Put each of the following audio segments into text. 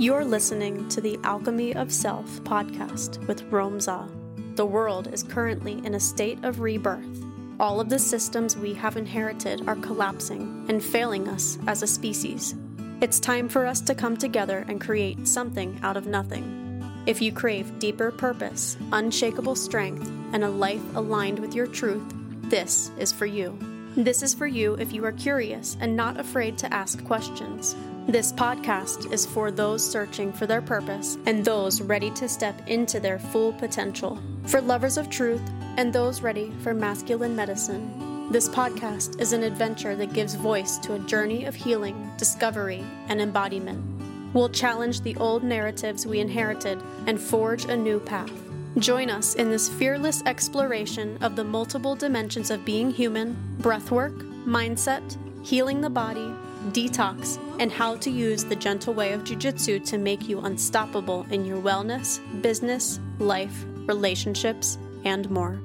You're listening to the Alchemy of Self podcast with Rome Za. The world is currently in a state of rebirth. All of the systems we have inherited are collapsing and failing us as a species. It's time for us to come together and create something out of nothing. If you crave deeper purpose, unshakable strength, and a life aligned with your truth, this is for you. This is for you if you are curious and not afraid to ask questions. This podcast is for those searching for their purpose and those ready to step into their full potential. For lovers of truth and those ready for masculine medicine. This podcast is an adventure that gives voice to a journey of healing, discovery, and embodiment. We'll challenge the old narratives we inherited and forge a new path. Join us in this fearless exploration of the multiple dimensions of being human, breathwork, mindset, healing the body, detox, and how to use the gentle way of jujitsu to make you unstoppable in your wellness, business, life, relationships, and more.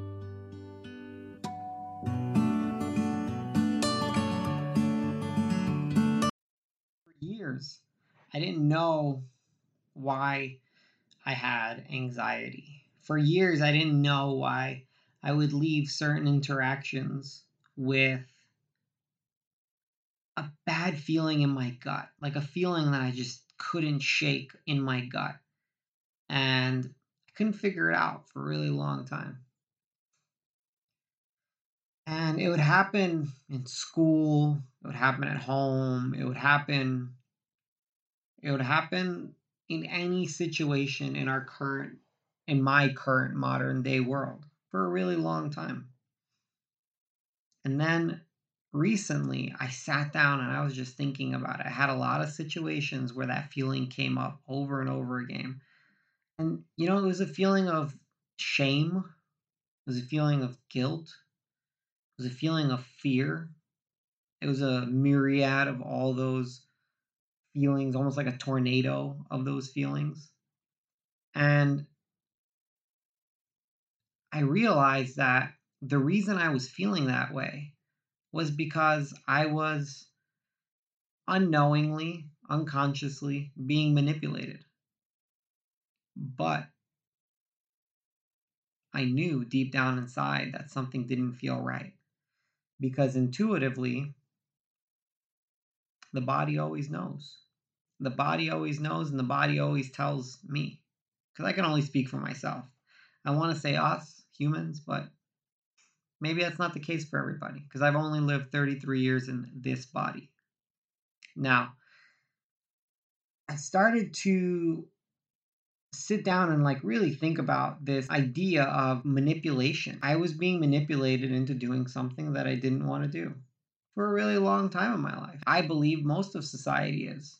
For years. I didn't know why I had anxiety. For years, I didn't know why I would leave certain interactions with a bad feeling in my gut, like a feeling that I just couldn't shake in my gut. And I couldn't figure it out for a really long time. And it would happen in school, it would happen at home, it would happen it would happen in any situation in our current, in my current modern day world for a really long time. And then recently I sat down and I was just thinking about it. I had a lot of situations where that feeling came up over and over again. And, you know, it was a feeling of shame, it was a feeling of guilt, it was a feeling of fear. It was a myriad of all those feelings, almost like a tornado of those feelings. And I realized that the reason I was feeling that way was because I was unknowingly, unconsciously being manipulated. But I knew deep down inside that something didn't feel right. Because intuitively, the body always knows the body always knows and the body always tells me because I can only speak for myself. I want to say us, humans, but maybe that's not the case for everybody because I've only lived 33 years in this body. Now, I started to sit down and like really think about this idea of manipulation. I was being manipulated into doing something that I didn't want to do for a really long time in my life. I believe most of society is.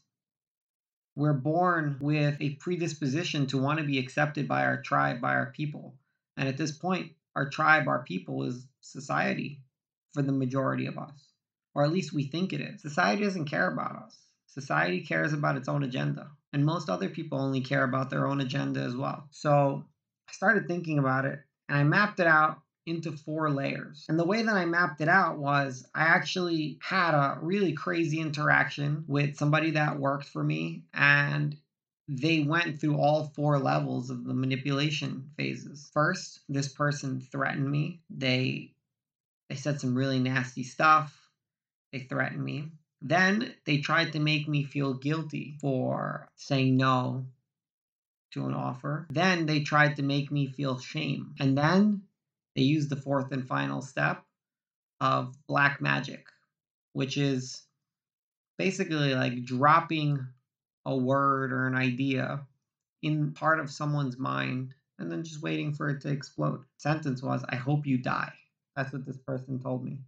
We're born with a predisposition to want to be accepted by our tribe, by our people. And at this point, our tribe, our people is society for the majority of us. Or at least we think it is. Society doesn't care about us. Society cares about its own agenda. And most other people only care about their own agenda as well. So I started thinking about it and I mapped it out into four layers. And the way that I mapped it out was I actually had a really crazy interaction with somebody that worked for me and they went through all four levels of the manipulation phases. First, this person threatened me. They they said some really nasty stuff. They threatened me. Then they tried to make me feel guilty for saying no to an offer. Then they tried to make me feel shame. And then they used the fourth and final step of black magic, which is basically like dropping a word or an idea in part of someone's mind and then just waiting for it to explode. Sentence was, I hope you die. That's what this person told me.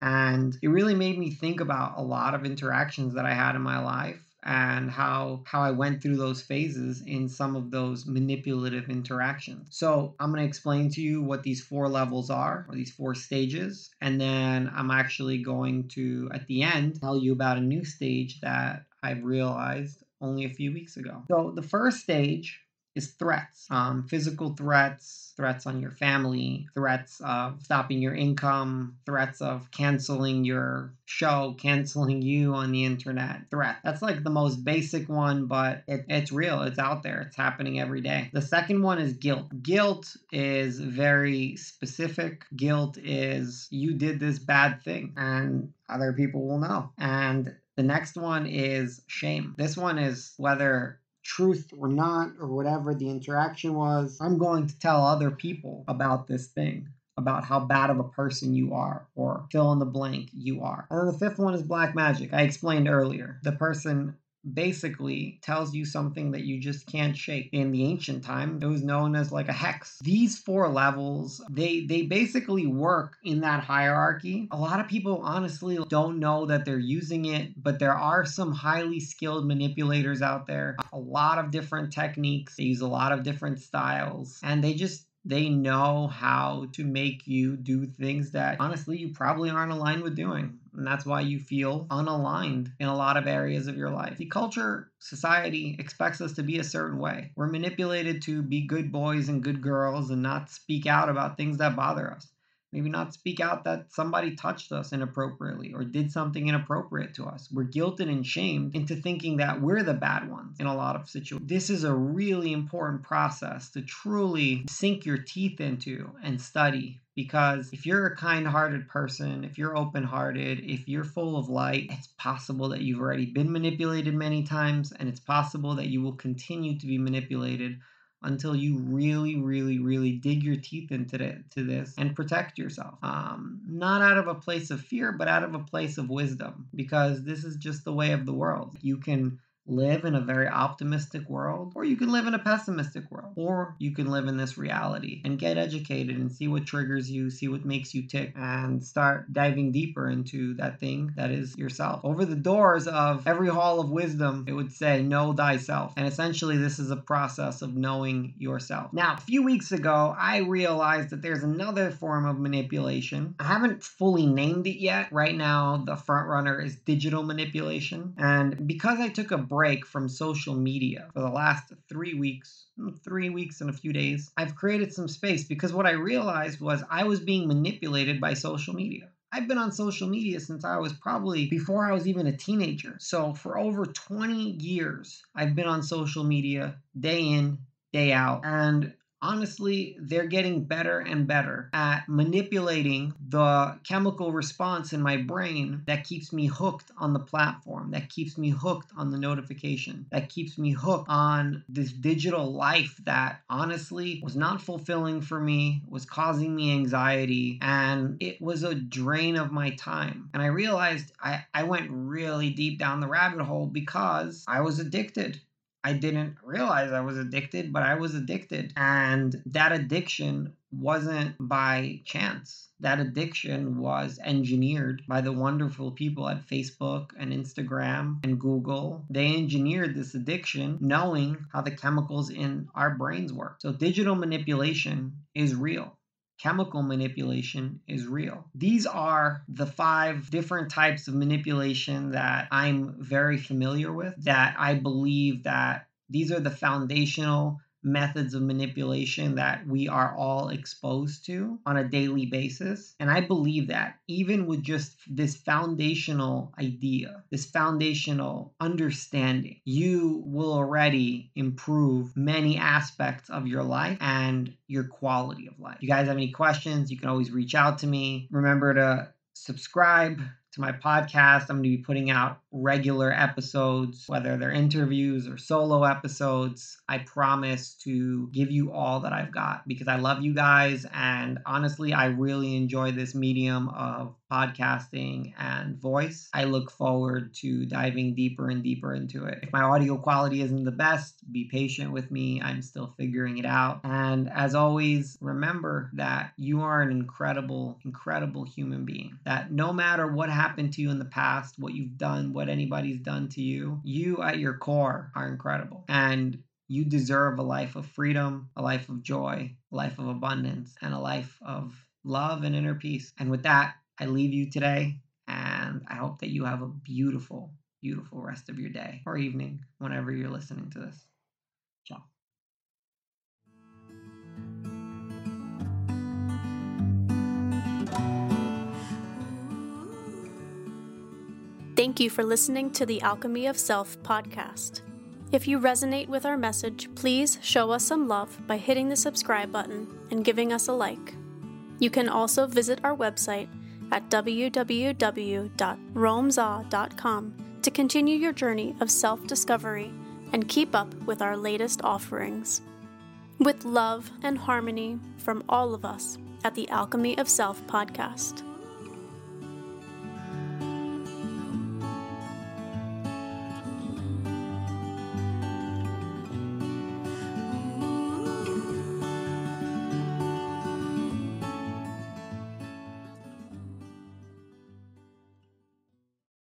And it really made me think about a lot of interactions that I had in my life and how how I went through those phases in some of those manipulative interactions. So, I'm going to explain to you what these four levels are or these four stages and then I'm actually going to at the end tell you about a new stage that I've realized only a few weeks ago. So, the first stage is threats, um, physical threats, threats on your family, threats of stopping your income, threats of canceling your show, canceling you on the internet, threat. That's like the most basic one, but it, it's real. It's out there. It's happening every day. The second one is guilt. Guilt is very specific. Guilt is you did this bad thing and other people will know. And the next one is shame. This one is whether truth or not, or whatever the interaction was. I'm going to tell other people about this thing, about how bad of a person you are, or fill in the blank you are. And then the fifth one is black magic. I explained earlier. The person basically tells you something that you just can't shake. In the ancient time, it was known as like a hex. These four levels, they they basically work in that hierarchy. A lot of people honestly don't know that they're using it, but there are some highly skilled manipulators out there. A lot of different techniques. They use a lot of different styles and they just they know how to make you do things that honestly you probably aren't aligned with doing. And that's why you feel unaligned in a lot of areas of your life. The culture, society expects us to be a certain way. We're manipulated to be good boys and good girls and not speak out about things that bother us maybe not speak out that somebody touched us inappropriately or did something inappropriate to us. We're guilted and shamed into thinking that we're the bad ones in a lot of situations. This is a really important process to truly sink your teeth into and study because if you're a kind-hearted person, if you're open-hearted, if you're full of light, it's possible that you've already been manipulated many times and it's possible that you will continue to be manipulated until you really, really, really dig your teeth into it, to this and protect yourself. Um, not out of a place of fear, but out of a place of wisdom, because this is just the way of the world. You can live in a very optimistic world, or you can live in a pessimistic world, or you can live in this reality and get educated and see what triggers you, see what makes you tick, and start diving deeper into that thing that is yourself. Over the doors of every hall of wisdom, it would say, Know thyself. And essentially, this is a process of knowing yourself. Now, a few weeks ago, I realized that there's another form of manipulation. I haven't fully named it yet. Right now, the front runner is digital manipulation. And because I took a break, break from social media for the last three weeks, hmm, three weeks and a few days, I've created some space because what I realized was I was being manipulated by social media. I've been on social media since I was probably before I was even a teenager. So for over 20 years, I've been on social media day in, day out. And honestly, they're getting better and better at manipulating the chemical response in my brain that keeps me hooked on the platform, that keeps me hooked on the notification, that keeps me hooked on this digital life that honestly was not fulfilling for me, was causing me anxiety, and it was a drain of my time. And I realized I, I went really deep down the rabbit hole because I was addicted. I didn't realize I was addicted, but I was addicted. And that addiction wasn't by chance. That addiction was engineered by the wonderful people at Facebook and Instagram and Google. They engineered this addiction knowing how the chemicals in our brains work. So digital manipulation is real chemical manipulation is real. These are the five different types of manipulation that I'm very familiar with that I believe that these are the foundational methods of manipulation that we are all exposed to on a daily basis. And I believe that even with just this foundational idea, this foundational understanding, you will already improve many aspects of your life and your quality of life. If you guys have any questions, you can always reach out to me. Remember to subscribe to my podcast. I'm going to be putting out regular episodes, whether they're interviews or solo episodes. I promise to give you all that I've got because I love you guys. And honestly, I really enjoy this medium of podcasting and voice. I look forward to diving deeper and deeper into it. If my audio quality isn't the best, be patient with me. I'm still figuring it out. And as always, remember that you are an incredible, incredible human being. That no matter what happened to you in the past, what you've done, what anybody's done to you, you at your core are incredible. And you deserve a life of freedom, a life of joy, a life of abundance, and a life of love and inner peace. And with that, I leave you today, and I hope that you have a beautiful, beautiful rest of your day or evening whenever you're listening to this. Ciao. Thank you for listening to the Alchemy of Self podcast. If you resonate with our message, please show us some love by hitting the subscribe button and giving us a like. You can also visit our website at www.romza.com to continue your journey of self discovery and keep up with our latest offerings. With love and harmony from all of us at the Alchemy of Self podcast.